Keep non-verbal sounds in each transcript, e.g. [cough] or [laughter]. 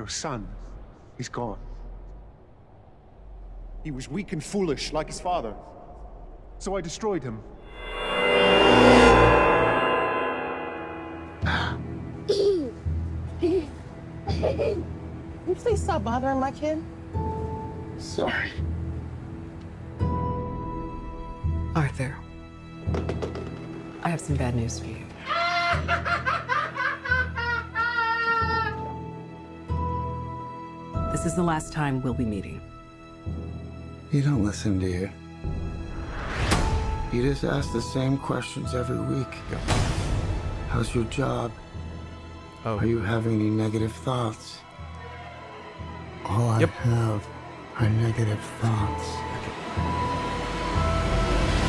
Your son, he's gone. He was weak and foolish, like his father. So I destroyed him. Can you please stop bothering my kid? Sorry. Arthur, I have some bad news for you. [laughs] This is the last time we'll be meeting. You don't listen, do you? You just ask the same questions every week. How's your job? Oh, Are you having any negative thoughts? All Yep. I have are negative thoughts.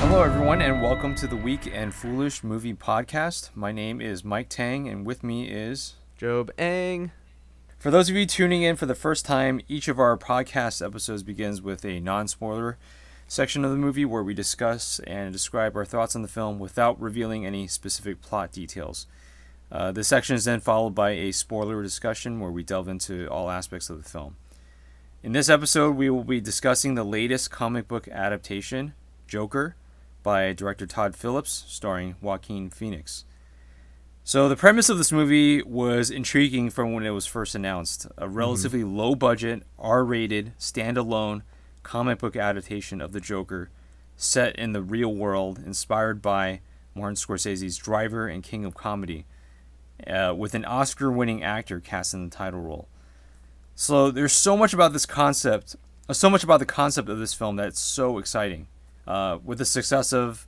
Hello, everyone, and welcome to the Weak and Foolish Movie Podcast. My name is Mike Tang, and with me is. Job Ang. For those of you tuning in for the first time, each of our podcast episodes begins with a non spoiler section of the movie where we discuss and describe our thoughts on the film without revealing any specific plot details. Uh, section is then followed by a spoiler discussion where we delve into all aspects of the film. In this episode, we will be discussing the latest comic book adaptation, Joker, by director Todd Phillips, starring Joaquin Phoenix. So, the premise of this movie was intriguing from when it was first announced. A relatively low budget, R rated, standalone comic book adaptation of the Joker set in the real world, inspired by Martin Scorsese's Driver and King of Comedy, uh, with an Oscar winning actor cast in the title role. So, there's so much about this concept, uh, so much about the concept of this film that's so exciting. Uh, with the success of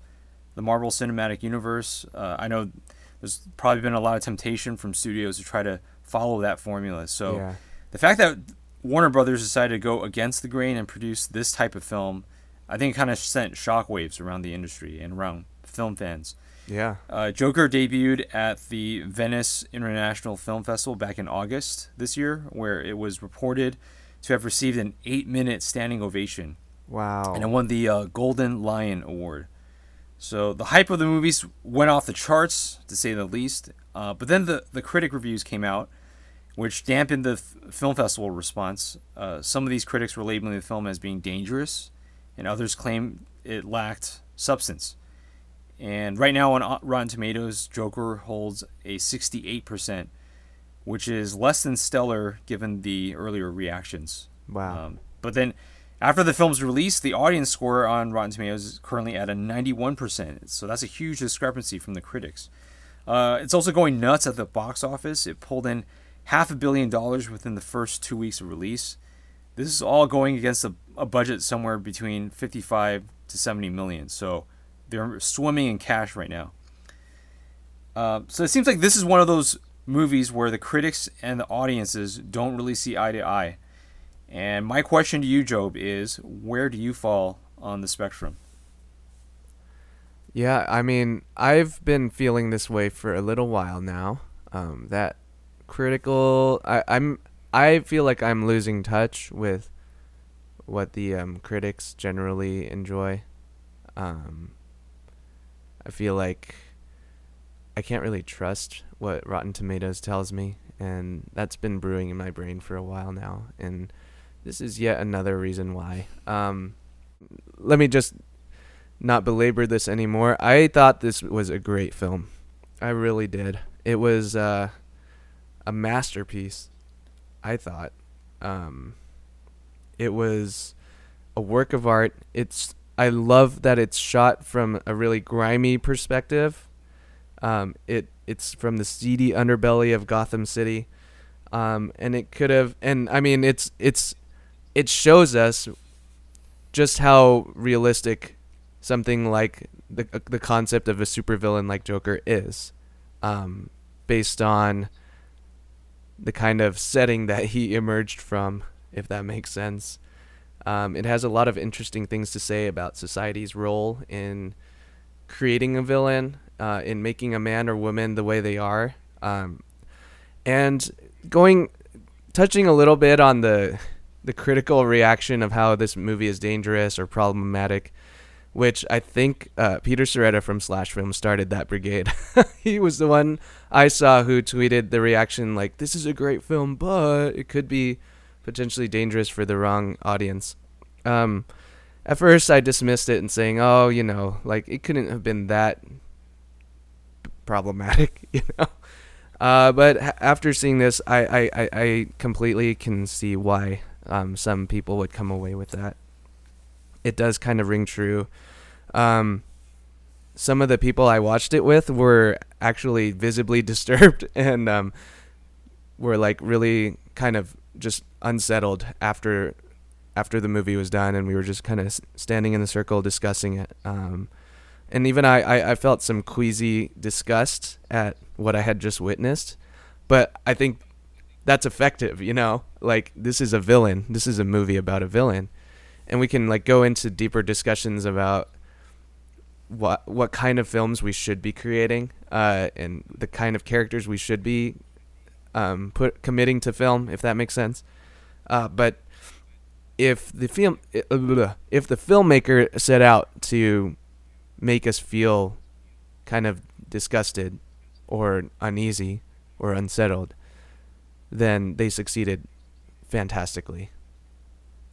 the Marvel Cinematic Universe, uh, I know there's probably been a lot of temptation from studios to try to follow that formula. So Yeah. the fact that Warner Brothers decided to go against the grain and produce this type of film, I think it kind of sent shockwaves around the industry and around film fans. Yeah. Uh, Joker debuted at the Venice International Film Festival back in August this year, where it was reported to have received an eight minute standing ovation Wow. and it won the uh, Golden Lion Award. So the hype of the movies went off the charts, to say the least. Uh, but then the, the critic reviews came out, which dampened the film festival response. Uh, some of these critics were labeling the film as being dangerous, and others claimed it lacked substance. And right now on Rotten Tomatoes, Joker holds a 68%, which is less than stellar given the earlier reactions. wow. Um, but then, after the film's release, the audience score on Rotten Tomatoes is currently at a 91%. So that's a huge discrepancy from the critics. Uh, it's also going nuts at the box office. It pulled in half a billion dollars within the first two weeks of release. This is all going against a, a budget somewhere between 55 to 70 million. So they're swimming in cash right now. Uh, so it seems like this is one of those movies where the critics and the audiences don't really see eye to eye. And my question to you, Job, is where do you fall on the spectrum? Yeah, I mean, I've been feeling this way for a little while now. Um, that critical, I, I'm, I feel like I'm losing touch with what the um, critics generally enjoy. Um, I feel like I can't really trust what Rotten Tomatoes tells me, and that's been brewing in my brain for a while now. And this is yet another reason why. Um, let me just not belabor this anymore. I thought this was a great film. I really did. It was uh, a masterpiece. I thought. Um, it was a work of art. It's. I love that it's shot from a really grimy perspective. Um, it it's from the seedy underbelly of Gotham City, um, and it could have. And I mean, it's it's it shows us just how realistic something like the the concept of a supervillain like Joker is, um, based on the kind of setting that he emerged from, if that makes sense. Um, it has a lot of interesting things to say about society's role in creating a villain, uh, in making a man or woman the way they are, um, and going touching a little bit on the the critical reaction of how this movie is dangerous or problematic. which I think uh, Peter Sciretta from Slash Film started that brigade. [laughs] he was the one I saw who tweeted the reaction like, "This is a great film, but it could be potentially dangerous for the wrong audience." Um, at first, I dismissed it and saying, "Oh, you know, like it couldn't have been that problematic," [laughs] you know. Uh, but after seeing this, I, I, I, I completely can see why um, some people would come away with that. It does kind of ring true. Um, some of the people I watched it with were actually visibly [laughs] disturbed and um, were like really kind of just unsettled after after the movie was done, and we were just kind of standing in the circle discussing it. Um, and even I, I, I felt some queasy disgust at what I had just witnessed, but I think that's effective. You know, like this is a villain. This is a movie about a villain, and we can like go into deeper discussions about what what kind of films we should be creating, uh, and the kind of characters we should be um, put committing to film, if that makes sense. Uh, but if the film if the filmmaker set out to make us feel kind of disgusted or uneasy or unsettled, then they succeeded fantastically.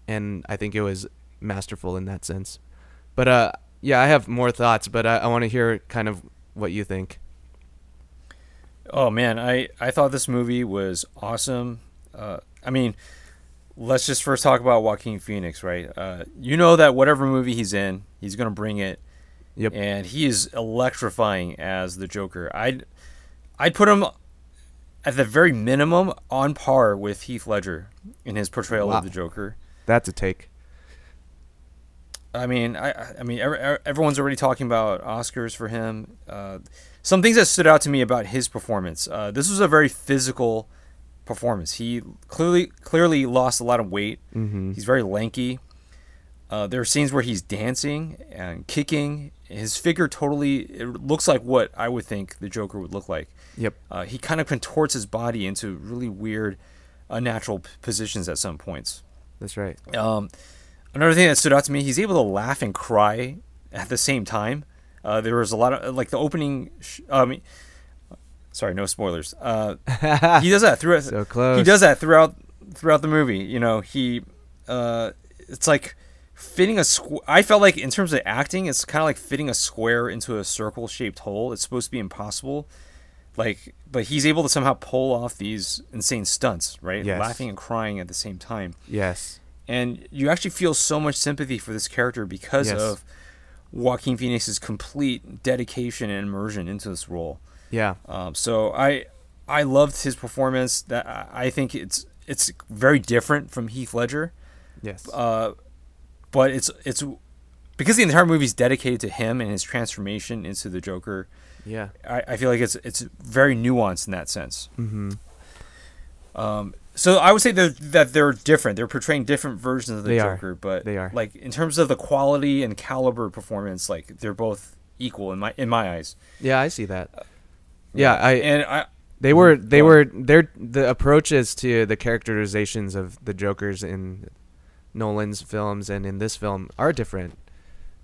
And I think it was masterful in that sense. But uh yeah, I have more thoughts, but I, I want to hear kind of what you think. Oh man, I I thought this movie was awesome. Uh, I mean, let's just first talk about Joaquin Phoenix, right? Uh, you know that whatever movie he's in, he's gonna bring it. Yep. And he is electrifying as the Joker. I'd I'd put him at the very minimum on par with Heath Ledger in his portrayal Wow. of the Joker. That's a take. I mean, I I mean, everyone's already talking about Oscars for him. Uh, some things that stood out to me about his performance. Uh, this was a very physical performance. He clearly clearly lost a lot of weight. Mm-hmm. He's very lanky. Uh, there are scenes where he's dancing and kicking. His figure totally it looks like what I would think the Joker would look like. Yep. Uh, he kind of contorts his body into really weird, unnatural p- positions at some points. That's right. Um, another thing that stood out to me, he's able to laugh and cry at the same time. Uh, there was a lot of like the opening. Sh- I mean, sorry, no spoilers. Uh, he does that throughout. [laughs] So close. He does that throughout throughout the movie. You know, he uh, it's like fitting a squ- I felt like in terms of acting, it's kind of like fitting a square into a circle shaped hole. It's supposed to be impossible. Like, but he's able to somehow pull off these insane stunts, right? Yes. Laughing and crying at the same time Yes. and you actually feel so much sympathy for this character because Yes. of Joaquin Phoenix's complete dedication and immersion into this role. Yeah. Um, so I I loved his performance. That I I think it's it's very different from Heath Ledger, Yes. uh, but it's it's because the entire movie is dedicated to him and his transformation into the Joker. Yeah. I, I feel like it's it's very nuanced in that sense. Mm-hmm. Um, so I would say that that they're different. They're portraying different versions of the They are. Joker, but They are. like in terms of the quality and caliber of performance, like they're both equal in my in my eyes. Yeah, I see that. Yeah, I and I they were they were their the approaches to the characterizations of the Jokers in Nolan's films and in this film are different.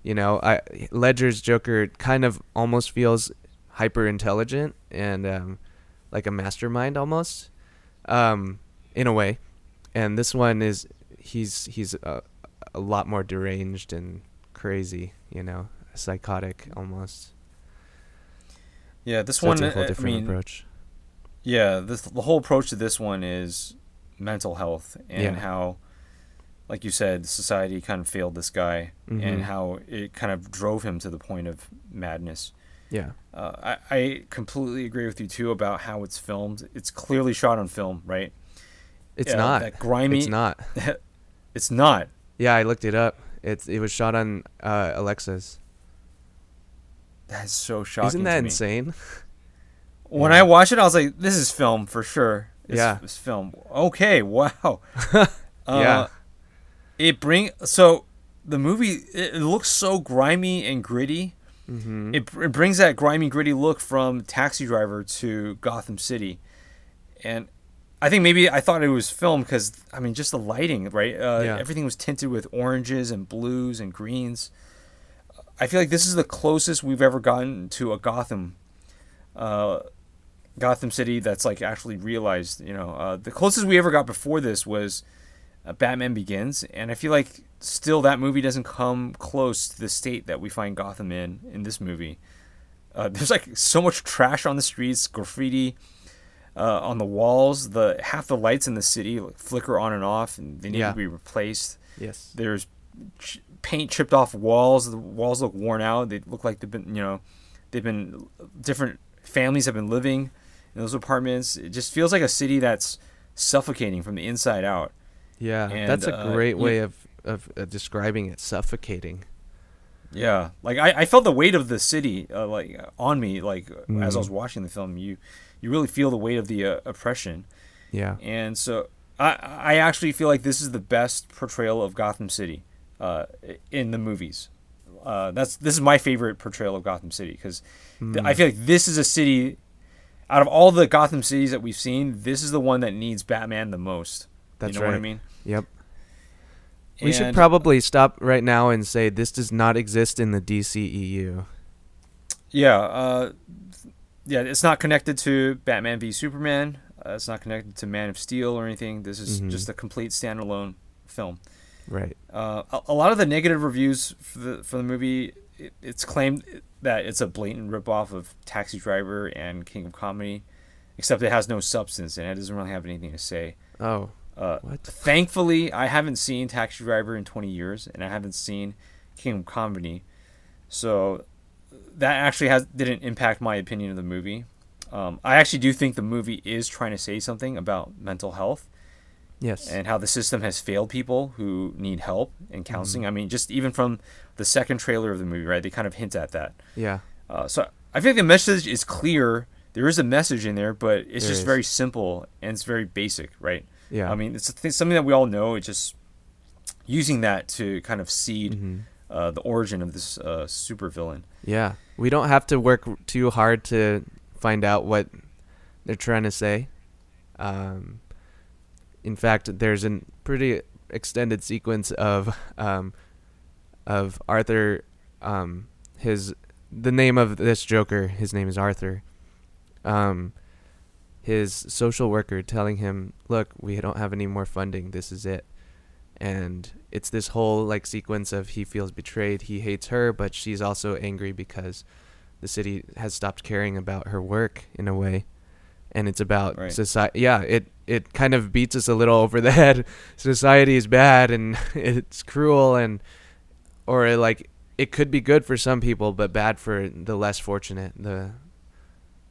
You know, I Ledger's Joker kind of almost feels hyper intelligent and um, like a mastermind almost, um, in a way, and this one is he's he's a, a lot more deranged and crazy. You know, psychotic almost. yeah, this So one it's a whole I- different I mean, approach. Yeah, this, the whole approach to this one is mental health and Yeah. how, like you said, society kind of failed this guy Mhm. and how it kind of drove him to the point of madness. Yeah. Uh, I, I completely agree with you too about how it's filmed. It's clearly shot on film, right? It's Yeah, not. that grimy- It's not. [laughs] it's not. Yeah, I looked it up. It's it was shot on uh, Alexa's. That's so shocking. Isn't that insane? When Yeah. I watched it, I was like, "This is film for sure." It's, Yeah. it's film. Okay, wow. [laughs] Uh, Yeah. It bring so the movie. It, it looks so grimy and gritty. Mm-hmm. It, it brings that grimy, gritty look from Taxi Driver to Gotham City, and I think maybe I thought it was film because I mean just the lighting, right? Uh, Yeah. Everything was tinted with oranges and blues and greens. I feel like this is the closest we've ever gotten to a Gotham, uh, Gotham City that's like actually realized. You know, uh, the closest we ever got before this was uh, Batman Begins, and I feel like still that movie doesn't come close to the state that we find Gotham in in this movie. Uh, [laughs] there's like so much trash on the streets, graffiti uh, on the walls. The half the lights in the city like, flicker on and off, and they need Yeah. to be replaced. Yes. There's ch- paint chipped off walls. The walls look worn out. They look like they've been, you know, they've been different families have been living in those apartments. It just feels like a city that's suffocating from the inside out. Yeah, And, that's a uh, great way of of uh, describing it. Suffocating. Yeah, like I, I felt the weight of the city uh, like on me like as I was Mhm. watching the film. You you really feel the weight of the uh, oppression. Yeah. And so I I actually feel like this is the best portrayal of Gotham City uh, in the movies. Uh, that's this is my favorite portrayal of Gotham City because Hmm. I feel like this is a city out of all the Gotham cities that we've seen, this is the one that needs Batman the most. That's you know right. what I mean? Yep. We should probably stop right now and say this does not exist in the DCEU. Yeah, uh, yeah, it's not connected to Batman v Superman. Uh, it's not connected to Man of Steel or anything. This is Mhm. just a complete standalone film. Right. Uh, a, a lot of the negative reviews for the for the movie, it, it's claimed that it's a blatant ripoff of Taxi Driver and King of Comedy, except it has no substance and it doesn't really have anything to say. Oh. Uh? Thankfully, I haven't seen Taxi Driver in 20 years, and I haven't seen King of Comedy, so that actually has didn't impact my opinion of the movie. Um, I actually do think the movie is trying to say something about mental health Yes. and how the system has failed people who need help and counseling. Mm-hmm. I mean, just even from the second trailer of the movie, right? They kind of hint at that. yeah. Uh, so I think the message is clear. There is a message in there, but it's There just is. very simple and it's very basic, right? Yeah. I mean, it's a th- something that we all know. It's just using that to kind of seed Mhm. uh, the origin of this uh, supervillain. Yeah. We don't have to work too hard to find out what they're trying to say. Um, in fact, there's a pretty extended sequence of um, of Arthur. Um, his the name of this Joker. His name is Arthur. Um, his social worker telling him, "Look, we don't have any more funding. This is it." And it's this whole like sequence of he feels betrayed. He hates her, but she's also angry because the city has stopped caring about her work in a way. And it's about Right. society. Yeah, it it kind of beats us a little over the [laughs] head. Society is bad and [laughs] it's cruel and or like it could be good for some people but bad for the less fortunate, the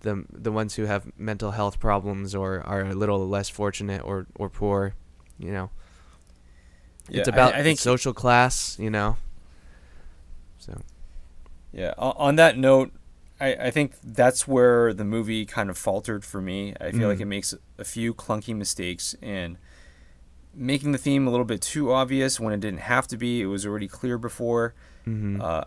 the the ones who have mental health problems or are a little less fortunate or or poor, you know. it's Yeah, I- about I think- social class, you know. So Yeah. On that note, I, I think that's where the movie kind of faltered for me. I feel like Mm. it makes a few clunky mistakes in making the theme a little bit too obvious when it didn't have to be. It was already clear before. mhm. Uh,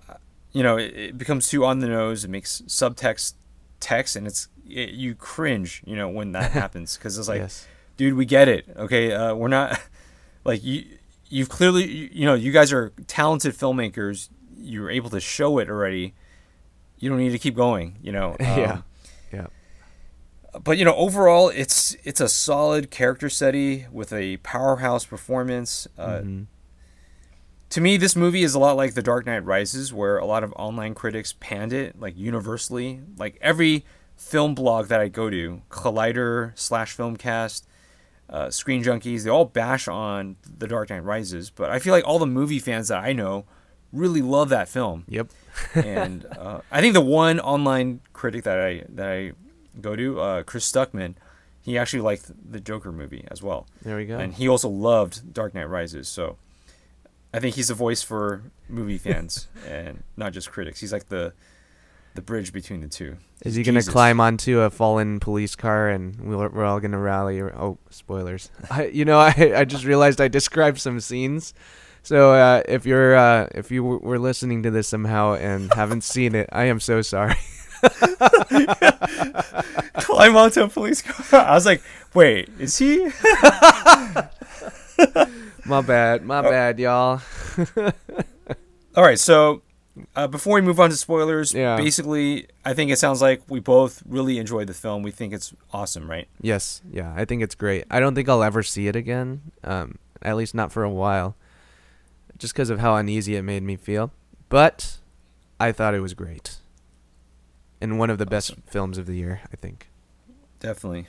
you know, it, it becomes too on the nose. It makes subtext text, and it's it, you cringe. You know when that [laughs] happens because it's like, yes. dude, we get it. Okay, uh, we're not [laughs] like you. You've clearly, you, you know, you guys are talented filmmakers. You're able to show it already. You don't need to keep going. You know. [laughs] Yeah. Um, Yeah. But you know, overall, it's it's a solid character study with a powerhouse performance. Uh, Mhm. To me, this movie is a lot like The Dark Knight Rises, where a lot of online critics panned it, like universally. Like every film blog that I go to, Collider slash Filmcast, uh, Screen Junkies, they all bash on The Dark Knight Rises. But I feel like all the movie fans that I know really love that film. Yep. and [laughs] uh, I think the one online critic that I that I go to, uh, Chris Stuckman, he actually liked the Joker movie as well There we go. and he also loved Dark Knight Rises. So I think he's a voice for movie fans [laughs] and not just critics. He's like the the bridge between the two. Is he gonna climb onto a fallen police car and we're, we're all gonna rally? Oh, spoilers! [laughs] I, you know, I I just realized I described some scenes. So uh, if you're uh, if you w- were listening to this somehow and haven't seen it, I am so sorry. [laughs] climb onto a police car? I was like, wait, is he? My bad, my bad, y'all. [laughs] All right, so uh, before we move on to spoilers, Yeah. basically, I think it sounds like we both really enjoyed the film. We think it's awesome, right? Yes, yeah, I think it's great. I don't think I'll ever see it again. Um, at least not for a while, just because of how uneasy it made me feel. But I thought it was great, and one of the best films of the year, I think. Definitely.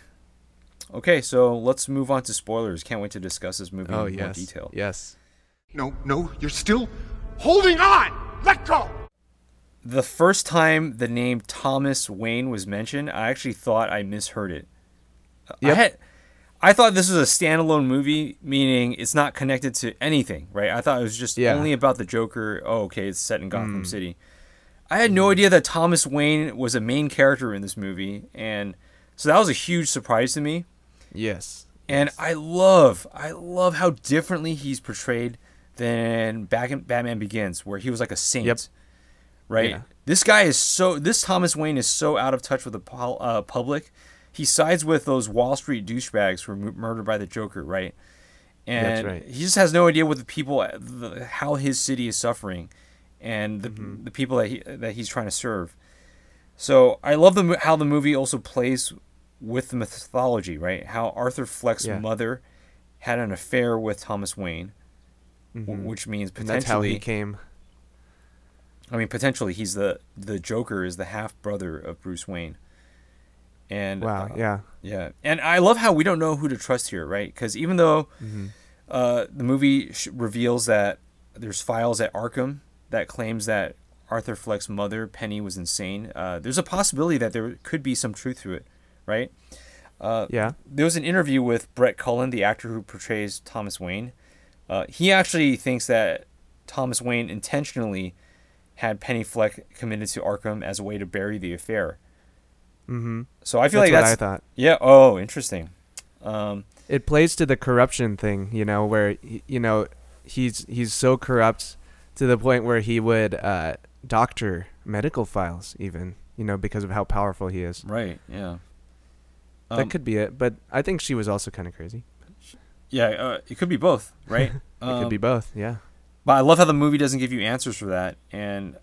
Okay, so let's move on to spoilers. Can't wait to discuss this movie Oh in more detail. yes. No, no, you're still holding on! Let go! The first time the name Thomas Wayne was mentioned, I actually thought I misheard it. I had, I thought this was a standalone movie, meaning it's not connected to anything, right? I thought it was just Yeah. only about the Joker. Oh, okay, it's set in Gotham Mm. City. I had no idea that Thomas Wayne was a main character in this movie, and so that was a huge surprise to me. Yes. And I love, I love how differently he's portrayed than back in Batman Begins, where he was like a saint, Yep. right? Yeah. This guy is so, this Thomas Wayne is so out of touch with the uh, public. He sides with those Wall Street douchebags who were mu- murdered by the Joker, right? And That's right. he just has no idea what the people, the, how his city is suffering, and the, Mm-hmm. the people that he that he's trying to serve. So I love the how the movie also plays with the mythology, right? How Arthur Fleck's Yeah. mother had an affair with Thomas Wayne, w- which means Mm-hmm. And that's how potentially. he came. I mean, potentially he's the the Joker is the half brother of Bruce Wayne. And Wow. uh, yeah. yeah, and I love how we don't know who to trust here, right? Because even though Mm-hmm. uh, the movie sh- reveals that there's files at Arkham that claims that Arthur Fleck's mother Penny was insane, uh, there's a possibility that there could be some truth to it, right? Uh, Yeah. there was an interview with Brett Cullen, the actor who portrays Thomas Wayne. Uh, he actually thinks that Thomas Wayne intentionally had Penny Fleck committed to Arkham as a way to bury the affair. Mm-hmm. So I feel That's like what that's I thought. yeah. Oh, interesting. Um, It plays to the corruption thing, you know, where you know he's he's so corrupt to the point where he would uh, doctor medical files, even you know, because of how powerful he is. right. Yeah. Um, that could be it, but I think she was also kind of crazy. Yeah. Uh, it could be both, [laughs] right? It could be Um, both. Yeah. But I love how the movie doesn't give you answers for that, and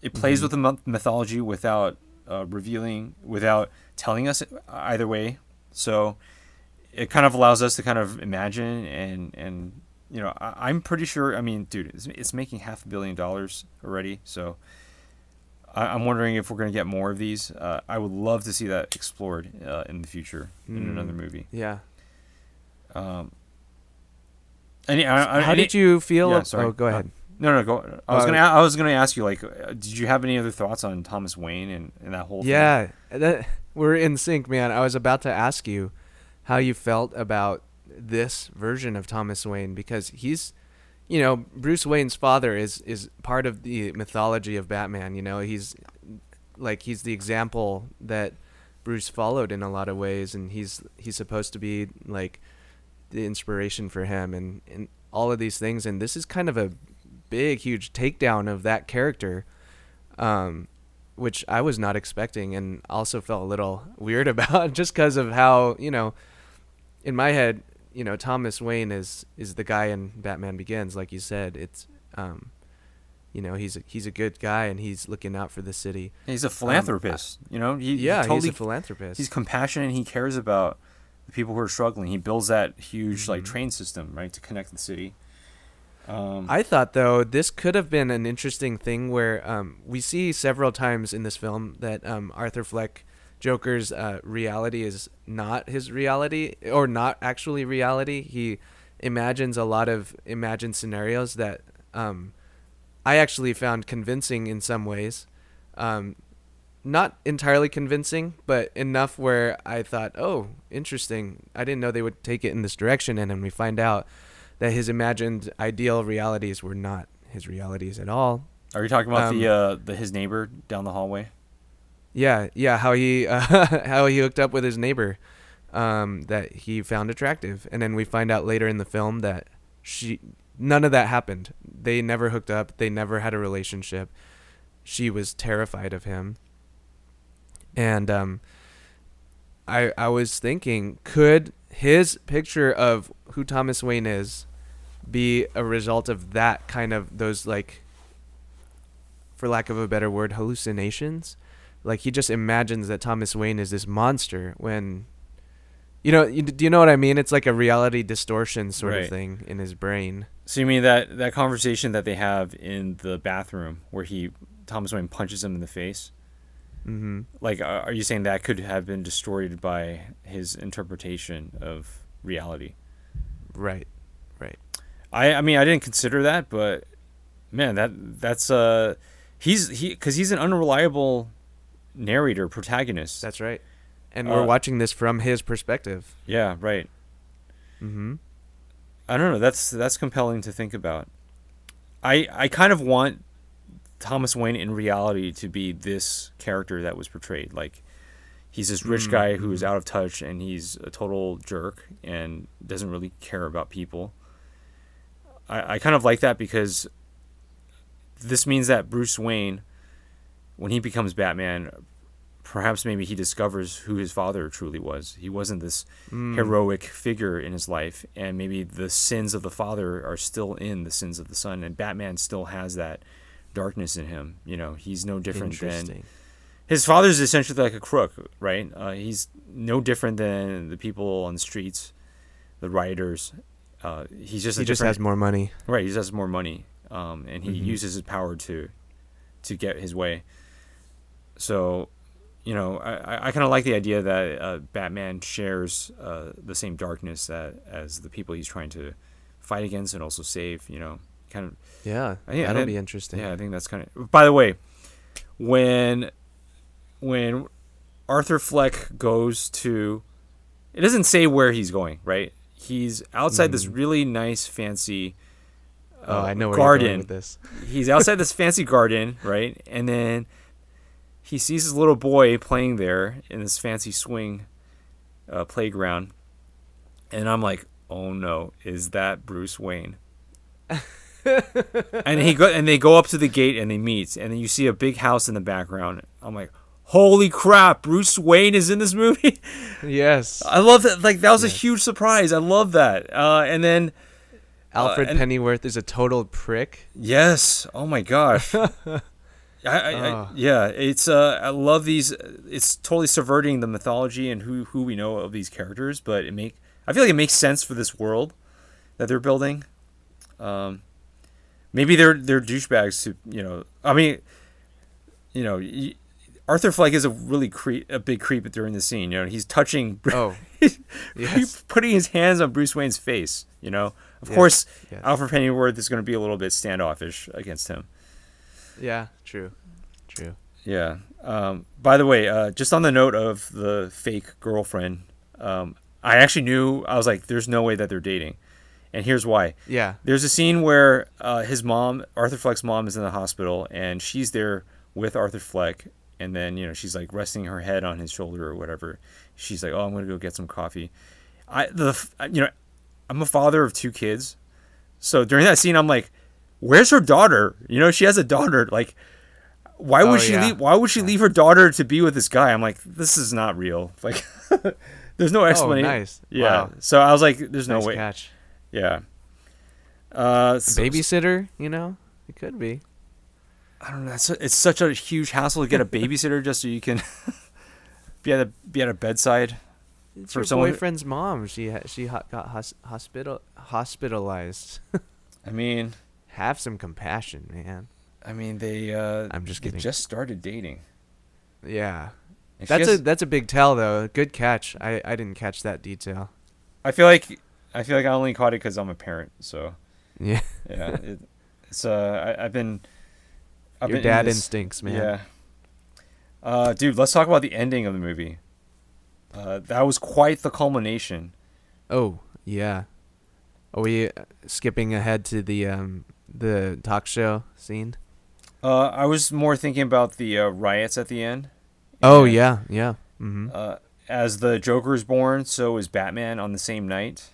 it plays with the mythology without uh, revealing, without telling us either way. So it kind of allows us to kind of imagine and and you know I, I'm pretty sure. I mean, dude, it's, it's making half a billion dollars already. So I, I'm wondering if we're gonna get more of these. Uh, I would love to see that explored uh, in the future in Mm. another movie. Yeah. Um, any, I, I- How did you feel? Yeah, sorry. Oh, go Uh, ahead. No, no, go. I was Uh, gonna. I was gonna ask you, like, uh, did you have any other thoughts on Thomas Wayne and, and that whole? thing? Yeah, that, we're in sync, man. I was about to ask you how you felt about this version of Thomas Wayne because he's, you know, Bruce Wayne's father is is part of the mythology of Batman. You know, he's like he's the example that Bruce followed in a lot of ways, and he's he's supposed to be like the inspiration for him, and and all of these things. And this is kind of a big, huge takedown of that character. Um, which I was not expecting and also felt a little [laughs] weird about [laughs] just because of how, you know, in my head, you know, Thomas Wayne is is the guy in Batman Begins, like you said. It's um you know, he's a, he's a good guy and he's looking out for the city. he's a philanthropist. you know, he, he yeah, totally, he's a philanthropist. He's compassionate. And he cares about the people who are struggling. He builds that huge like Mhm. train system, right, to connect the city. Um, I thought though this could have been an interesting thing where um, we see several times in this film that um, Arthur Fleck Joker's uh, reality is not his reality or not actually reality. He imagines a lot of imagined scenarios that um, I actually found convincing in some ways. Um, not entirely convincing, but enough where I thought, "Oh, interesting. I didn't know they would take it in this direction." And then we find out that his imagined ideal realities were not his realities at all. are you talking about the um, uh, the his neighbor down the hallway? Yeah, yeah, how he uh, [laughs] how he hooked up with his neighbor um, that he found attractive, and then we find out later in the film that she none of that happened. They never hooked up. They never had a relationship. She was terrified of him, and um, I I was thinking, could his picture of who Thomas Wayne is be a result of that kind of those like for lack of a better word, hallucinations. Like he just imagines that Thomas Wayne is this monster when you know, you, do you know what I mean? It's like a reality distortion sort Right. of thing in his brain. So you mean that that conversation that they have in the bathroom where he Thomas Wayne punches him in the face? hmm Like, are you saying that could have been distorted by his interpretation of reality? Right. Right. I I mean I didn't consider that, but man, that that's uh he's he because he's an unreliable narrator protagonist. That's right. And Uh, we're watching this from his perspective. yeah, right. hmm I don't know. That's that's compelling to think about. I I kind of want Thomas Wayne in reality to be this character that was portrayed. Like he's this rich guy who is out of touch and he's a total jerk and doesn't really care about people. I, I kind of like that because this means that Bruce Wayne, when he becomes Batman, perhaps maybe he discovers who his father truly was. He wasn't this heroic figure in his life, and maybe the sins of the father are still in the sins of the son, and Batman still has that darkness in him. You know, he's no different than his father's essentially like a crook, right? Uh, he's no different than the people on the streets, the rioters. Uh, he's just He a just has more money. Right, he just has more money, um, and he Mhm. uses his power to to get his way. So, you know, I, I- kind of like the idea that uh, Batman shares uh, the same darkness that as the people he's trying to fight against and also save. You know, kind of. Yeah. I that'll be interesting. Yeah, I think that's kind of. By the way, when when Arthur Fleck goes to, it doesn't say where he's going. Right, he's outside this really nice, fancy. Mm-hmm. Oh, uh, I know where garden. you're going with this. He's outside this fancy garden, right? And then he sees his little boy playing there in this fancy swing uh, playground, and I'm like, "Oh no, is that Bruce Wayne?" [laughs] and he go and they go up to the gate and they meet, and then you see a big house in the background. I'm like, "Holy crap, Bruce Wayne is in this movie!" [laughs] Yes. I love that. Like that was a huge surprise. I love that. Uh, and then Alfred and- Pennyworth is a total prick. Yes. Oh my gosh. [laughs] I, I, I, Oh. yeah, it's uh, I love these. It's totally subverting the mythology and who who we know of these characters, but it make I feel like it makes sense for this world that they're building. Um, maybe they're they're douchebags to you know. I mean, you know, y- Arthur Fleck is a really creep, a big creep during the scene. You know, he's touching. [laughs] Oh, he's yes. [laughs] putting his hands on Bruce Wayne's face. You know, of Yes, course, yes. Alfred Pennyworth is going to be a little bit standoffish against him. Yeah, true. True. Yeah. Um, by the way, uh, just on the note of the fake girlfriend, um, I actually knew I was like, "There's no way that they're dating," and here's why. Yeah. There's a scene where uh, his mom, Arthur Fleck's mom, is in the hospital, and she's there with Arthur Fleck, and then you know she's like resting her head on his shoulder or whatever. She's like, "Oh, I'm gonna go get some coffee." I the you know, I'm a father of two kids, so during that scene, I'm like, "Where's her daughter?" You know, she has a daughter. Like, why would Oh, she yeah. leave? Why would she leave her daughter to be with this guy? I'm like, this is not real. [laughs] Like, there's no explanation. Oh, nice. Yeah. Wow. So I was like, there's no nice way. catch. Yeah. Uh, so- Babysitter, you know? It could be. I don't know. It's, it's such a huge hassle to get a babysitter just so you can [laughs] be at a be at a bedside. It's For your someone- boyfriend's mom. She ha- she ha- got hos- hospital hospitalized. [laughs] I mean, Have some compassion, man. I mean they. Uh, I'm just they kidding. just started dating. Yeah. And That's a that's a big tell though. Good catch. I I didn't catch that detail. I feel like I feel like I only caught it because I'm a parent. So Yeah. yeah, it, it's uh I, I've been. I've Your been in dad this- instincts, man. Yeah. Uh, dude, let's talk about the ending of the movie. Uh, that was quite the culmination. Oh, yeah. Are we uh, skipping ahead to the um the talk show scene? Uh, I was more thinking about the uh, riots at the end. Oh And, yeah, yeah. Mhm. Uh, as the Joker is born, so is Batman on the same night.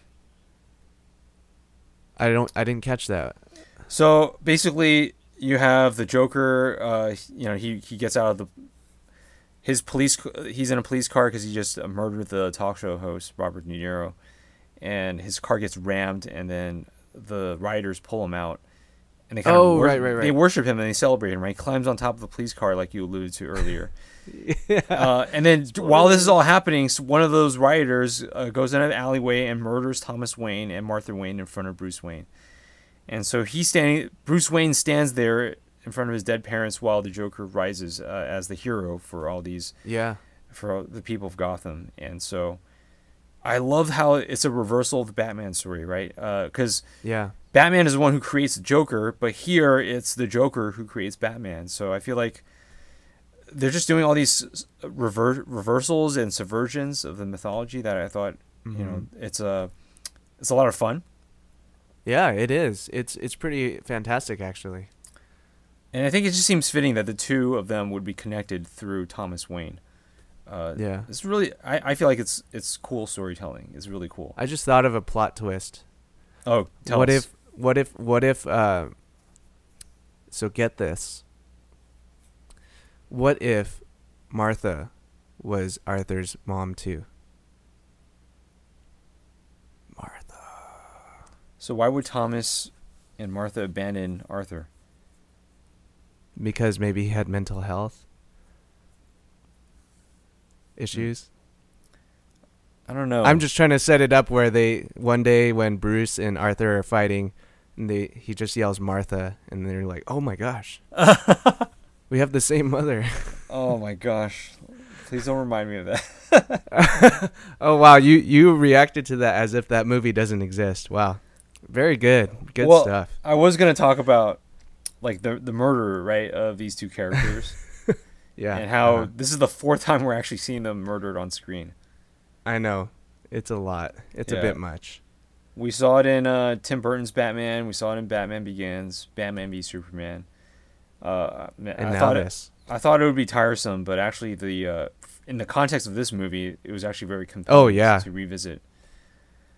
I don't I didn't catch that. So basically, you have the Joker. Uh, you know, he he gets out of the his police. He's in a police car because he just uh, murdered the talk show host Robert De Niro, and his car gets rammed, and then the rioters pull him out, and they kind Oh, of wor- right, right, they worship him and they celebrate him. Right, he climbs on top of the police car like you alluded to earlier. [laughs] uh, and then while this is all happening, one of those rioters uh, goes in an alleyway and murders Thomas Wayne and Martha Wayne in front of Bruce Wayne. And so he's standing. Bruce Wayne stands there in front of his dead parents while the Joker rises uh, as the hero for all these Yeah. for the people of Gotham. And so I love how it's a reversal of the Batman story, right? Because Yeah. Batman is the one who creates the Joker, but here it's the Joker who creates Batman. So I feel like they're just doing all these rever- reversals and subversions of the mythology that I thought, you know, it's a it's a lot of fun. Yeah, it is. It's it's pretty fantastic actually. And I think it just seems fitting that the two of them would be connected through Thomas Wayne. Uh, Yeah. it's really. I, I feel like it's it's cool storytelling. It's really cool. I just thought of a plot twist. Oh, tell what us. if what if what if uh so get this. What if Martha was Arthur's mom too? Martha. So why would Thomas and Martha abandon Arthur? Because maybe he had mental health issues. I don't know. I'm just trying to set it up where they one day when Bruce and Arthur are fighting, and they he just yells Martha, and they're like, "Oh my gosh, [laughs] we have the same mother." [laughs] Oh my gosh! Please don't remind me of that. [laughs] oh wow, you you reacted to that as if that movie doesn't exist. Wow, very good, good well, stuff. I was gonna talk about like the the murder right of these two characters Yeah, and how uh-huh. this is the fourth time we're actually seeing them murdered on screen. I know it's a lot. It's a bit much. We saw it in uh, Tim Burton's Batman. We saw it in Batman Begins, Batman v Superman. Uh, man, And I now thought it, this. I thought it would be tiresome, but actually, the uh, in the context of this movie, it was actually very compelling. Oh, yeah. to revisit.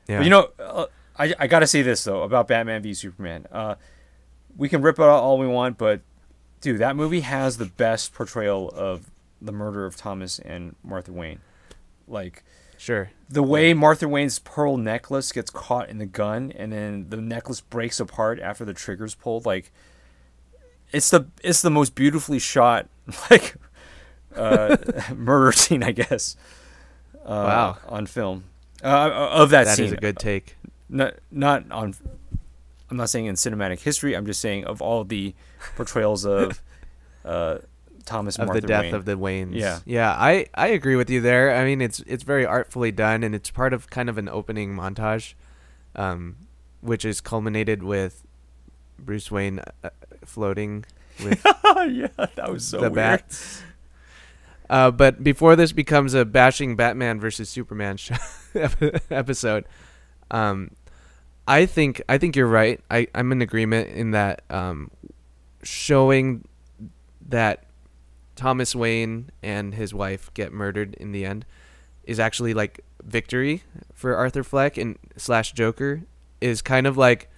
Yeah, But you know, uh, I I gotta say this though about Batman v Superman. Uh, we can rip it out all we want, but dude, that movie has the best portrayal of the murder of Thomas and Martha Wayne. Like sure. the way Martha Wayne's pearl necklace gets caught in the gun, and then the necklace breaks apart after the trigger's pulled. Like it's the it's the most beautifully shot [laughs] like uh, [laughs] murder scene, I guess. Uh, Wow. on film uh, of that, That scene is a good take. not not on I'm not saying in cinematic history. I'm just saying of all the portrayals of [laughs] uh, Thomas of Martha the death Wayne. of the Waynes. Yeah. yeah, I I agree with you there. I mean, it's it's very artfully done, and it's part of kind of an opening montage, um, which is culminated with Bruce Wayne uh, floating with [laughs] yeah, that was so the weird. bats. Uh, but before this becomes a bashing Batman versus Superman [laughs] episode, um, I think I think you're right. I I'm in agreement in that um, showing that Thomas Wayne and his wife get murdered in the end is actually like victory for Arthur Fleck and slash Joker is kind of like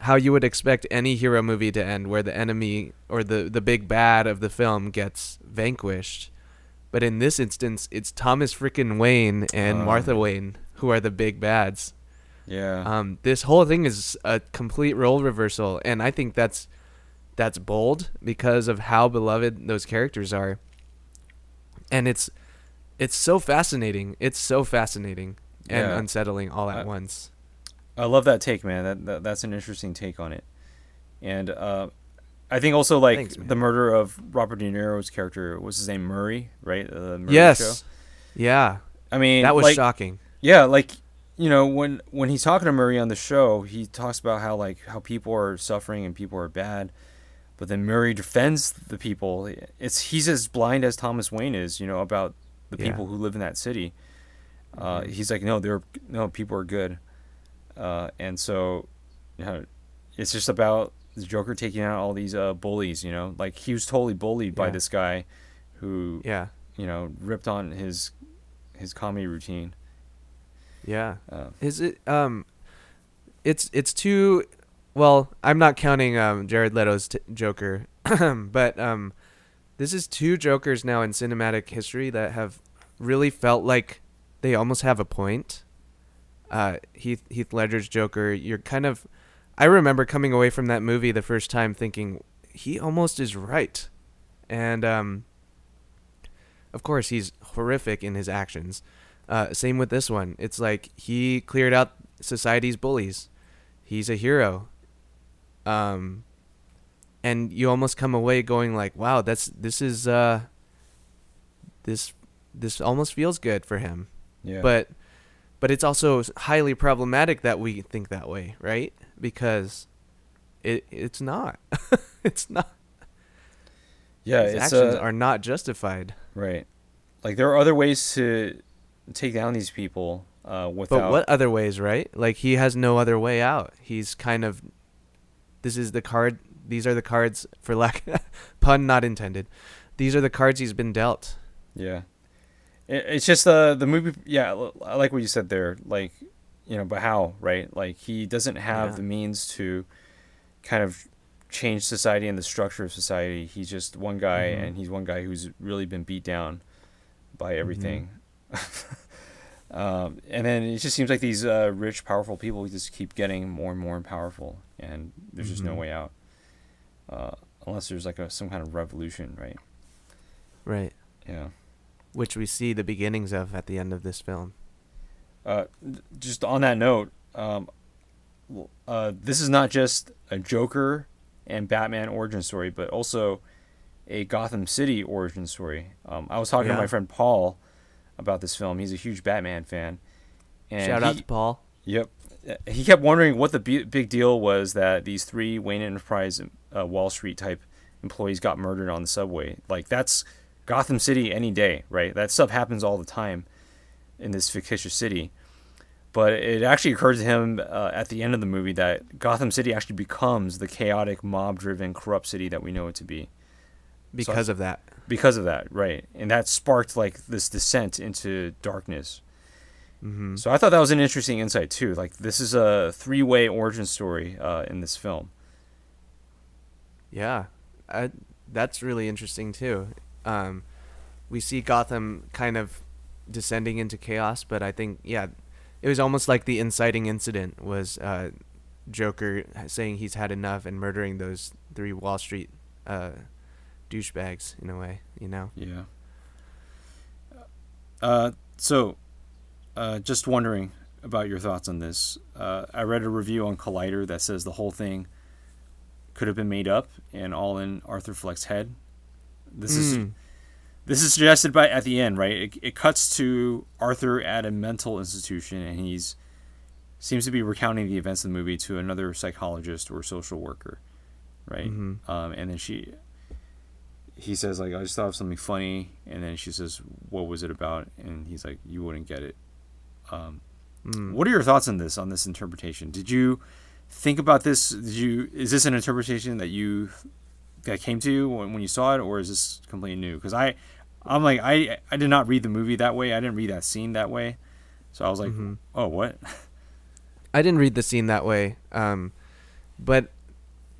how you would expect any hero movie to end where the enemy or the the big bad of the film gets vanquished but in this instance it's Thomas freaking Wayne and Oh. Martha Wayne who are the big bads Yeah. um, this whole thing is a complete role reversal, and I think that's that's bold because of how beloved those characters are, and it's it's so fascinating. It's so fascinating and Yeah. unsettling all at I- once. I love that take, man. That, that that's an interesting take on it, and uh, I think also like Thanks, the murder of Robert De Niro's character was his name Murray, right? Uh, Murray yes, Show. yeah, I mean that was like, shocking. Yeah, like you know when when he's talking to Murray on the show, he talks about how like how people are suffering and people are bad, but then Murray defends the people. It's he's as blind as Thomas Wayne is, you know, about the Yeah. people who live in that city. Uh, he's like, no, they're no people are good, uh, and so you know, it's just about the Joker taking out all these uh, bullies. You know, like he was totally bullied by this guy, who Yeah, you know ripped on his his comedy routine. yeah. Uh, Is it um it's it's too well, I'm not counting um Jared Leto's t- Joker, [clears throat] but um this is two Jokers now in cinematic history that have really felt like they almost have a point. Uh Heath Heath Ledger's Joker, you're kind of I remember coming away from that movie the first time thinking he almost is right, and um, of course he's horrific in his actions. Uh, same with this one. It's like he cleared out society's bullies. He's a hero. Um, and you almost come away going like, "Wow, that's this is uh, this this almost feels good for him." Yeah. But but it's also highly problematic that we think that way, right? Because it it's not. [laughs] it's not. yeah, His it's actions uh, are not justified. right. Like there are other ways to take down these people uh, without. But what other ways, right? Like he has no other way out. He's kind of this is the card these are the cards for lack [laughs] pun not intended. These are the cards he's been dealt. Yeah, it's just uh, the movie. Yeah, I like what you said there. Like, you know, but how? Right? Like he doesn't have Yeah. the means to kind of change society and the structure of society. He's just one guy, Mhm. and he's one guy who's really been beat down by everything. [laughs] um, and then it just seems like these uh, rich, powerful people just keep getting more and more powerful, and there's just no Mhm. way out. Uh, unless there's like a some kind of revolution, right? Right. Yeah. Which we see the beginnings of at the end of this film. Uh, th- just on that note, um, uh, this is not just a Joker and Batman origin story, but also a Gotham City origin story. Um, I was talking to my friend Paul about this film. He's a huge Batman fan. And Shout out to Paul. Yep. Uh, He kept wondering what the bi- big deal was that these three Wayne Enterprise uh, Wall Street type employees got murdered on the subway. Like that's Gotham City any day, right? That stuff happens all the time in this fictitious city. But it actually occurred to him uh, at the end of the movie that Gotham City actually becomes the chaotic, mob-driven, corrupt city that we know it to be Because of that. Because of that, right? And that sparked like this descent into darkness. Mm-hmm. So I thought that was an interesting insight too. Like this is a three-way origin story uh, in this film. Yeah, I, that's really interesting too. Um, we see Gotham kind of descending into chaos, but I think yeah, it was almost like the inciting incident was uh, Joker saying he's had enough and murdering those three Wall Street uh, douchebags in a way, you know. Yeah. Uh, so, uh, just wondering about your thoughts on this. Uh, I read a review on Collider that says the whole thing could have been made up and all in Arthur Fleck's head. This is Mm. this is suggested by at the end, right? It, it cuts to Arthur at a mental institution, and he's seems to be recounting the events of the movie to another psychologist or social worker, right? Mhm. Um, and then she, he says like, I just thought of something funny, and then she says, "What was it about?" And he's like, "You wouldn't get it." Um, Mm. What are your thoughts on this on this interpretation? Did you think about this? Did you is this an interpretation that you that came to you when, when you saw it, or is this completely new? Because I, I'm like I I did not read the movie that way. I didn't read that scene that way, so I was like, Mhm. oh what? [laughs] I didn't read the scene that way, um, but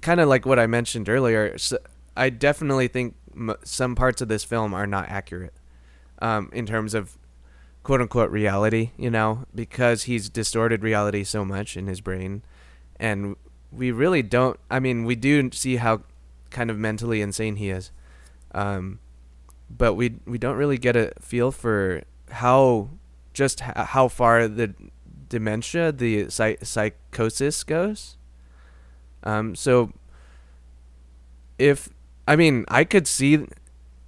kind of like what I mentioned earlier, I definitely think m- some parts of this film are not accurate um, in terms of quote unquote reality, you know, because he's distorted reality so much in his brain. And we really don't, I mean, we do see how kind of mentally insane he is. Um, but we we don't really get a feel for how just h- how far the dementia, the psych- psychosis goes. Um, so if I mean, I could see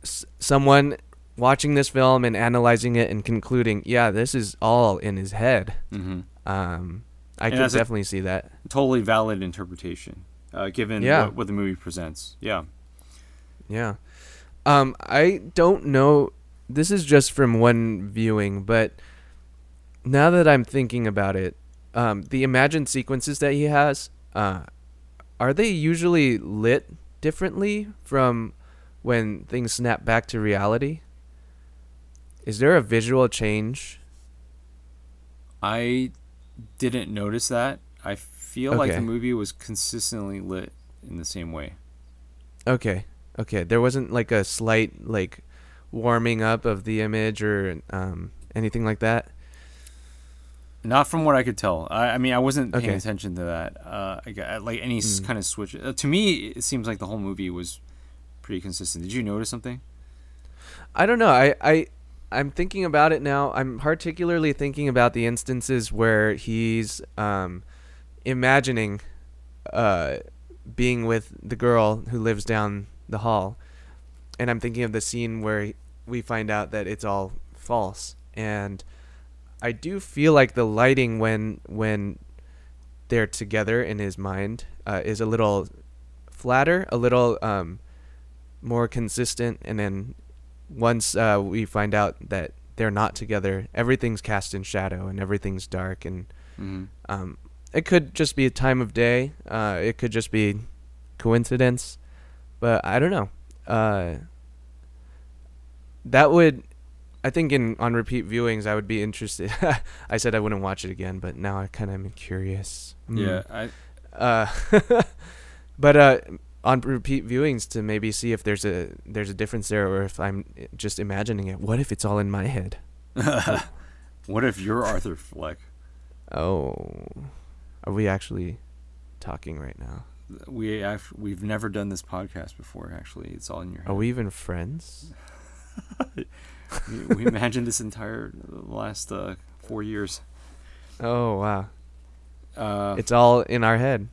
someone watching this film and analyzing it and concluding, yeah, this is all in his head. Mm-hmm. Um, I And could definitely see that. Totally valid interpretation, uh, given Yeah. what, what the movie presents. Yeah. Yeah. Um, I don't know. This is just from one viewing, but now that I'm thinking about it, um, the imagined sequences that he has, uh, are they usually lit differently from when things snap back to reality? Is there a visual change? I didn't notice that. I feel like the movie was consistently lit in the same way. Okay. Okay. There wasn't like a slight like warming up of the image or um, anything like that. Not from what I could tell. I, I mean, I wasn't paying Okay. attention to that. Uh, I got, like any Hmm. kind of switch. Uh, to me, it seems like the whole movie was pretty consistent. Did you notice something? I don't know. I, I I'm thinking about it now. I'm particularly thinking about the instances where he's um, imagining uh, being with the girl who lives down the hall, and I'm thinking of the scene where we find out that it's all false. And I do feel like the lighting when when they're together in his mind uh, is a little flatter, a little um, more consistent, and then once uh, we find out that they're not together, everything's cast in shadow and everything's dark, and Mm-hmm. um, it could just be a time of day. Uh, it could just be coincidence, but I don't know. Uh, that would, I think, in on repeat viewings, I would be interested. [laughs] I said I wouldn't watch it again, but now I kind of am curious. Mm. Yeah, I, Uh, [laughs] but uh, on repeat viewings to maybe see if there's a there's a difference there, or if I'm just imagining it. What if it's all in my head? [laughs] what if you're Arthur Fleck? Oh, are we actually talking right now? We have, we've never done this podcast before. Actually, it's all in your head. Are we even friends? We, we imagined this entire last uh, four years. Oh wow, Uh, it's all in our head.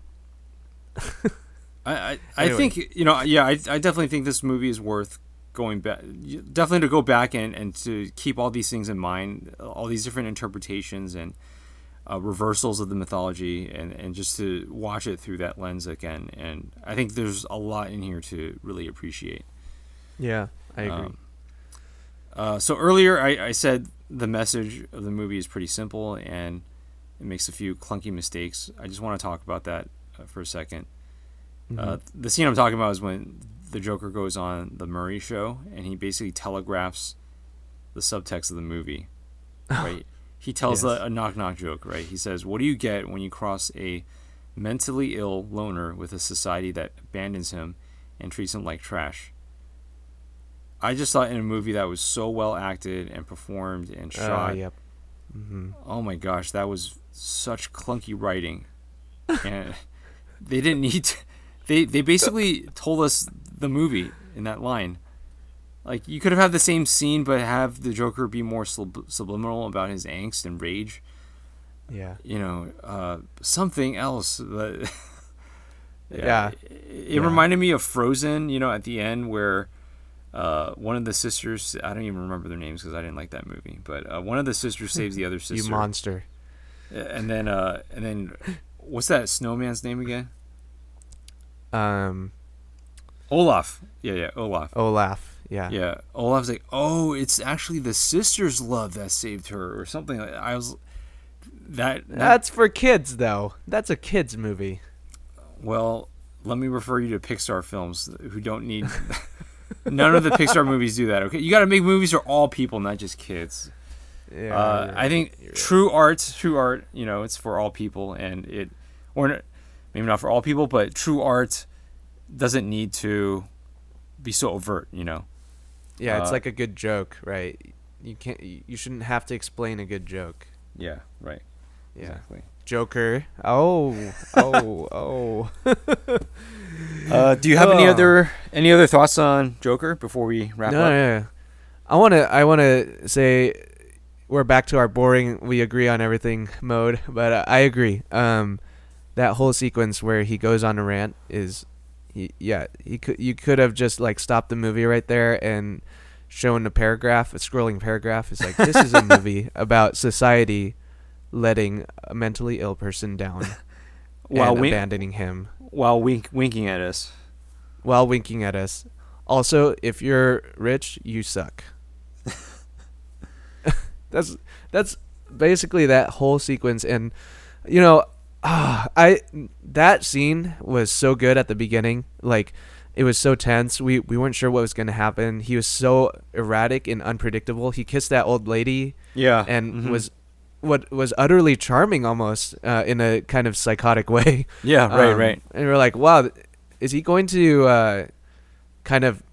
I, I, I Anyway. think you know yeah I, I definitely think this movie is worth going back definitely to go back and, and to keep all these things in mind all these different interpretations and uh, reversals of the mythology and, and just to watch it through that lens again and I think there's a lot in here to really appreciate Yeah, I agree. um, uh, so earlier I, I said the message of the movie is pretty simple and it makes a few clunky mistakes. I just want to talk about that uh, for a 2nd Uh, the scene I'm talking about is when the Joker goes on the Murray show and he basically telegraphs the subtext of the movie. [laughs] Right? he tells Yes. a, a knock knock joke, right? He says, What do you get when you cross a mentally ill loner with a society that abandons him and treats him like trash? I just thought in a movie that was so well acted and performed and Oh, shot. yep. hmm Oh my gosh, that was such clunky writing, [laughs] and they didn't need. To, they they basically told us the movie in that line. Like you could have had the same scene, but have the Joker be more sub- subliminal about his angst and rage. Yeah. You know, uh, something else. But [laughs] Yeah. it, Yeah. reminded me of Frozen. You know, at the end where. Uh, one of the sisters, I don't even remember their names because I didn't like that movie. But uh, one of the sisters saves the other [laughs] sister. You monster. And then, uh, and then, [laughs] what's that snowman's name again? Um, Olaf. Yeah, yeah, Olaf. Olaf. Yeah. Yeah, Olaf's like, oh, it's actually the sister's love that saved her, or something. like I was that. that That's for kids, though. That's a kids movie. well. Let me refer you to Pixar films who don't need. [laughs] none of the Pixar movies do that. Okay, you got to make movies for all people, not just kids. Yeah. uh, I think right, true art, true art, you know, it's for all people, and it, or maybe not for all people, but true art doesn't need to be so overt, you know. Yeah, it's uh, like a good joke, right? You can't. You shouldn't have to explain a good joke. Yeah, right. Yeah. Exactly. Joker. Oh. Oh. oh. [laughs] [laughs] Uh, do you have any other any other thoughts on Joker before we wrap no, up? no, no. I want to. I want to say we're back to our boring. We agree on everything mode, but uh, I agree. Um, that whole sequence where he goes on a rant is, he, yeah, he could. You could have just like stopped the movie right there and shown a paragraph, a scrolling paragraph. It's like this is a [laughs] movie about society letting a mentally ill person down While and abandoning him While wink winking at us. while winking at us. Also, if you're rich, you suck. [laughs] that's that's basically that whole sequence and you know, ah, I that scene was so good at the beginning. Like it was so tense. We we weren't sure what was going to happen. He was so erratic and unpredictable. He kissed that old lady Yeah. and mhm. was what was utterly charming almost uh, in a kind of psychotic way. [laughs] Yeah, right, Um, right. And we're like, wow, is he going to uh, kind of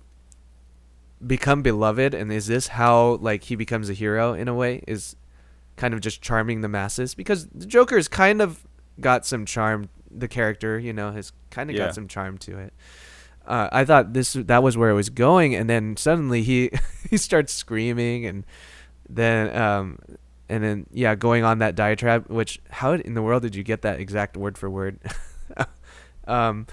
become beloved? And is this how like he becomes a hero in a way? Is kind of just charming the masses because the Joker's kind of got some charm. The character, you know, has kind of Yeah. got some charm to it. Uh, I thought this that was where it was going, and then suddenly he [laughs] he starts screaming, and then um and then yeah, going on that diatribe. Which how in the world did you get that exact word for word? [laughs] um.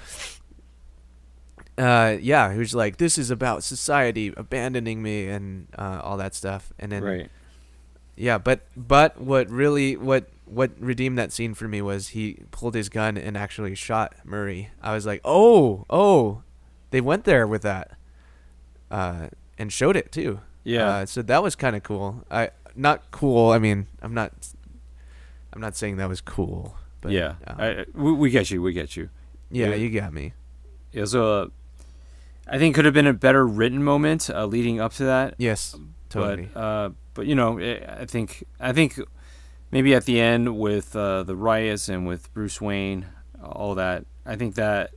Uh yeah, was like, "This is about society abandoning me and uh, all that stuff," and then right. yeah, but but what really what what redeemed that scene for me was he pulled his gun and actually shot Murray. I was like, "Oh, oh, they went there with that." Uh and showed it too. Yeah. Uh, so that was kind of cool. I not cool. I mean, I'm not I'm not saying that was cool, but yeah, uh, I, we, we get you. We get you. yeah, yeah. you got me. It was a. I think could have been a better written moment uh, leading up to that. Yes, totally. But uh, but you know, eh, I think I think maybe at the end with uh, the riots and with Bruce Wayne, all that. I think that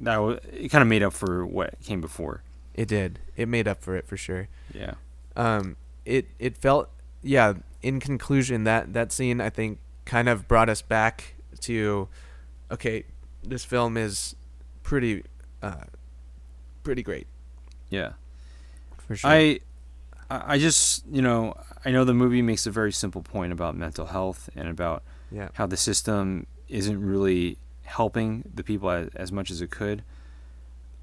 that was, it kind of made up for what came before. it did. It made up for it for sure. Yeah. um it it felt yeah in conclusion that that scene i think kind of brought us back to okay this film is pretty uh pretty great Yeah. for sure I I just you know I know the movie makes a very simple point about mental health and about yeah how the system isn't really helping the people as, as much as it could.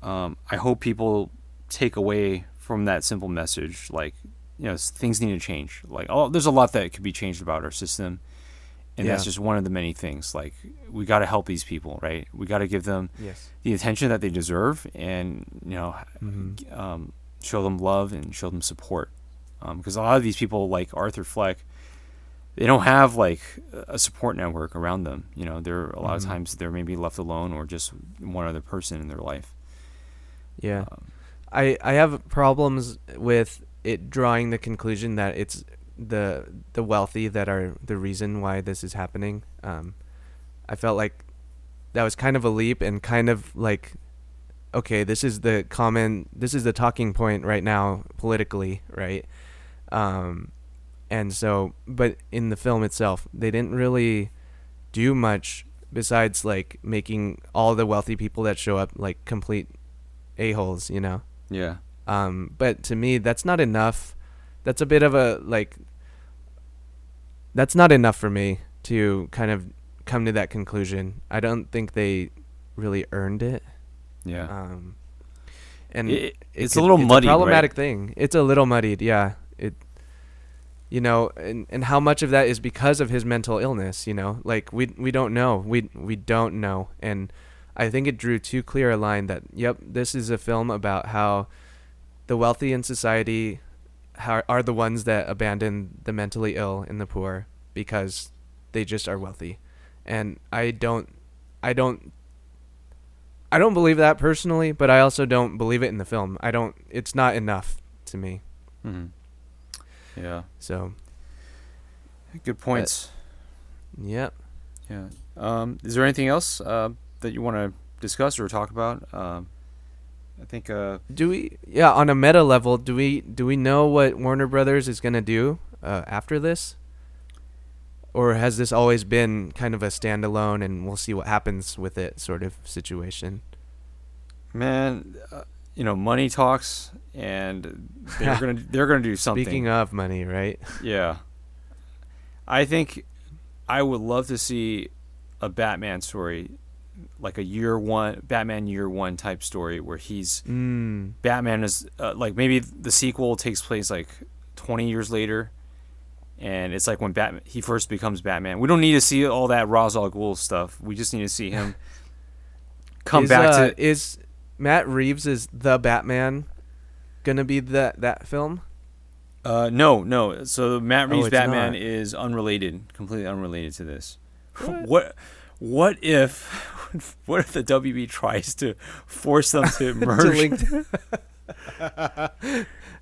Um, I hope people take away from that simple message, like you know, things need to change. Like, oh, there's a lot that could be changed about our system, and that's just one of the many things. Like, we got to help these people, right? We got to give them yes the attention that they deserve, and you know, Mhm. um, show them love and show them support. Because a lot of these people, like Arthur Fleck, they don't have like a support network around them. You know, they're a lot Mhm. of times they're maybe left alone or just one other person in their life. yeah Um, i i have problems with it drawing the conclusion that it's the the wealthy that are the reason why this is happening. Um i felt like that was kind of a leap and kind of like okay this is the common this is the talking point right now politically right? Um and so but in the film itself they didn't really do much besides like making all the wealthy people that show up like complete a-holes you know? Yeah, um, but to me, that's not enough. That's a bit of a like. That's not enough for me to kind of come to that conclusion. I don't think they really earned it. yeah, Um, and It- it it's a could- little muddied, right? problematic thing. It's a little muddied. Yeah. It. You know, and and how much of that is because of his mental illness? You know, like we we don't know. We we don't know, and I think it drew too clear a line that yep, this is a film about how the wealthy in society are the ones that abandon the mentally ill and the poor because they just are wealthy, and I don't, I don't. I don't believe that personally, but I also don't believe it in the film. I don't. It's not enough to me. hmm yeah. So, Good points. yep. yeah. Um, is there anything else uh, that you want to discuss or talk about? Um, I think. Uh, Do we? Yeah, on a meta level, do we do we know what Warner Brothers is gonna do uh, after this? Or has this always been kind of a standalone, and we'll see what happens with it sort of situation? man, uh, you know, money talks, and they're [laughs] gonna they're gonna do something. Speaking of money, right? Yeah. I think I would love to see a Batman story, like a year one, Batman year one type story where he's Mm. Batman is uh, like maybe the sequel takes place like 20 years later. And it's like when Batman he first becomes Batman. We don't need to see all that Ra's al Ghul stuff. We just need to see him [laughs] come is, back uh, to is Matt Reeves is the Batman gonna be that that film? Uh, no, no. So Matt Oh, Reeves it's Batman not. is unrelated, completely unrelated to this. What? What? What if? [laughs] What if the WB tries to force them to [laughs] To merge? link- [laughs]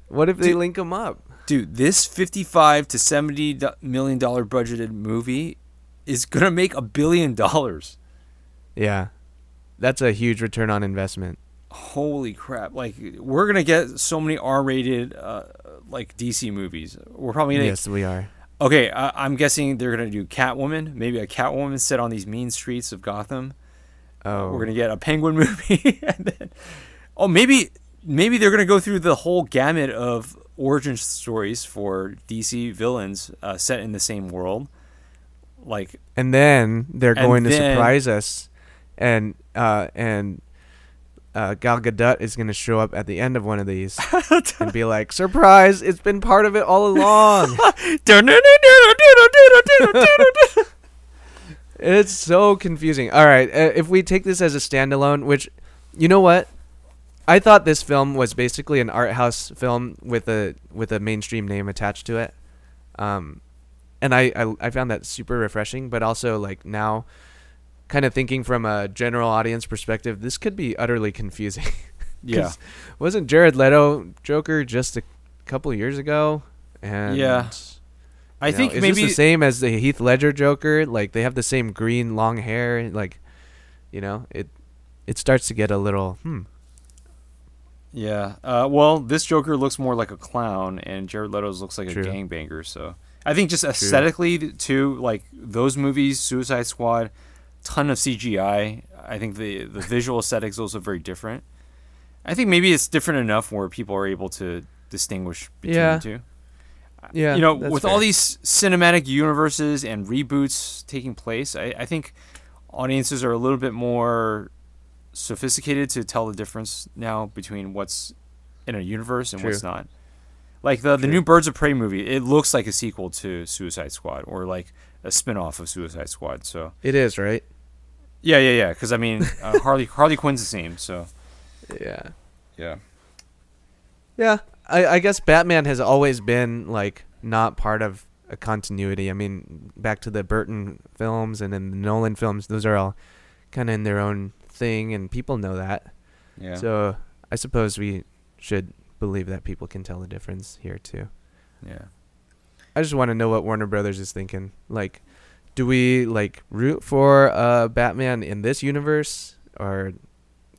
what if they Dude. link them up? Dude, this fifty-five to 70 million dollar budgeted movie is gonna make a billion dollars. Yeah, that's a huge return on investment. Holy crap! Like we're gonna get so many R-rated, uh, like DC movies. We're probably gonna. Yes, we are. Okay, I'm guessing they're gonna do Catwoman. Maybe a Catwoman set on these mean streets of Gotham. Oh, We're gonna get a Penguin [laughs] movie, and then oh maybe maybe they're gonna go through the whole gamut of origin stories for DC villains uh, set in the same world. Like and then they're And going to surprise us, and uh, and uh, Gal Gadot is going to show up at the end of one of these [laughs] and be like, "Surprise! It's been part of it all along." [laughs] it's so confusing. All right, uh, if we take this as a standalone, which you know what, I thought this film was basically an art house film with a with a mainstream name attached to it. Um, and I, I I found that super refreshing, but also like now, kind of thinking from a general audience perspective, this could be utterly confusing. [laughs] yeah. wasn't Jared Leto Joker just a couple years ago? And Yeah. I you know, think is maybe the same as the Heath Ledger Joker. Like they have the same green long hair. Like, you know, it it starts to get a little hmm. Yeah. Uh, well, this Joker looks more like a clown, and Jared Leto's looks like True. a gangbanger. So I think just aesthetically too, like those movies, Suicide Squad, ton of CGI. I think the the visual aesthetics is also very different. I think maybe it's different enough where people are able to distinguish between Yeah. the two. Yeah, you know, with fair. all these cinematic universes and reboots taking place, I, I think audiences are a little bit more sophisticated to tell the difference now between what's in a universe and what's not. Like the the new Birds of Prey movie, it looks like a sequel to Suicide Squad or like a spin-off of Suicide Squad. So it is right. yeah, yeah, yeah. Because I mean, uh, [laughs] Harley Harley Quinn's the same. So Yeah. yeah, Yeah, I, I guess Batman has always been like not part of a continuity. I mean, back to the Burton films and then the Nolan films; those are all kind of in their own thing, and people know that. yeah. So I suppose we should believe that people can tell the difference here too. yeah. I just want to know what Warner Brothers is thinking. Like, do we like root for uh, Batman in this universe, or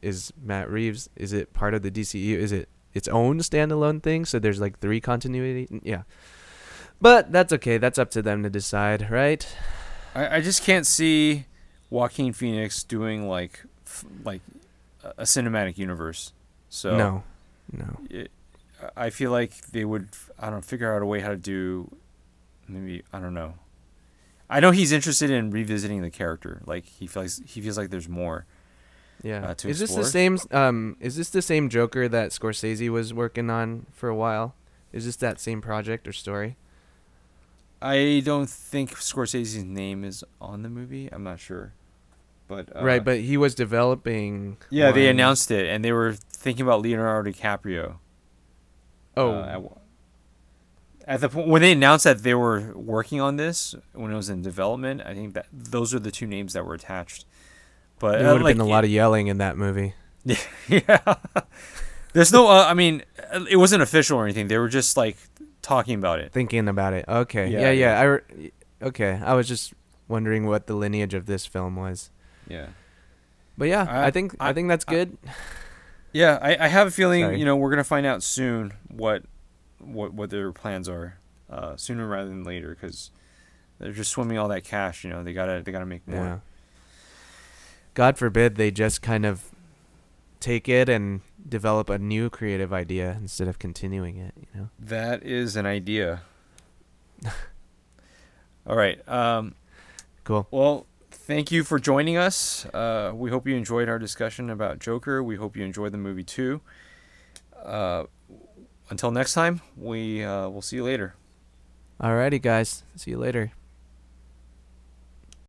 is Matt Reeves? Is it part of the DCU? Is it its own standalone thing? So there's like three continuity. Yeah, but that's okay. That's up to them to decide, right? I, I just can't see Joaquin Phoenix doing like f- like a cinematic universe. So No, no. it, I feel like they would I don't know figure out a way how to do maybe I don't know. I know he's interested in revisiting the character. Like he feels he feels like there's more. Yeah. uh, is this the same? Um, is this the same Joker that Scorsese was working on for a while? Is this that same project or story? I don't think Scorsese's name is on the movie. I'm not sure, but uh, right, but he was developing. yeah, they announced it and they were thinking about Leonardo DiCaprio. Oh, Uh, at, at the point when they announced that they were working on this when it was in development, I think that those are the two names that were attached. But there uh, would have like, been a lot of yelling in that movie. [laughs] yeah. There's no. Uh, I mean, it wasn't official or anything. They were just like talking about it. Thinking about it. Okay. Yeah, Yeah, yeah. yeah. I re- okay. I was just wondering what the lineage of this film was. Yeah. But yeah, I- I, think I, I- think that's I- good. Yeah, I, I have a feeling Sorry. you know we're gonna find out soon what what what their plans are, uh, sooner rather than later because they're just swimming all that cash. You know they gotta they gotta make more. God forbid they just kind of take it and develop a new creative idea instead of continuing it. You know. That is an idea. [laughs] All right. Um, Cool. well, thank you for joining us. Uh, we hope you enjoyed our discussion about Joker. We hope you enjoyed the movie too. Uh, until next time, we uh, will see you later. Alrighty, guys. See you later.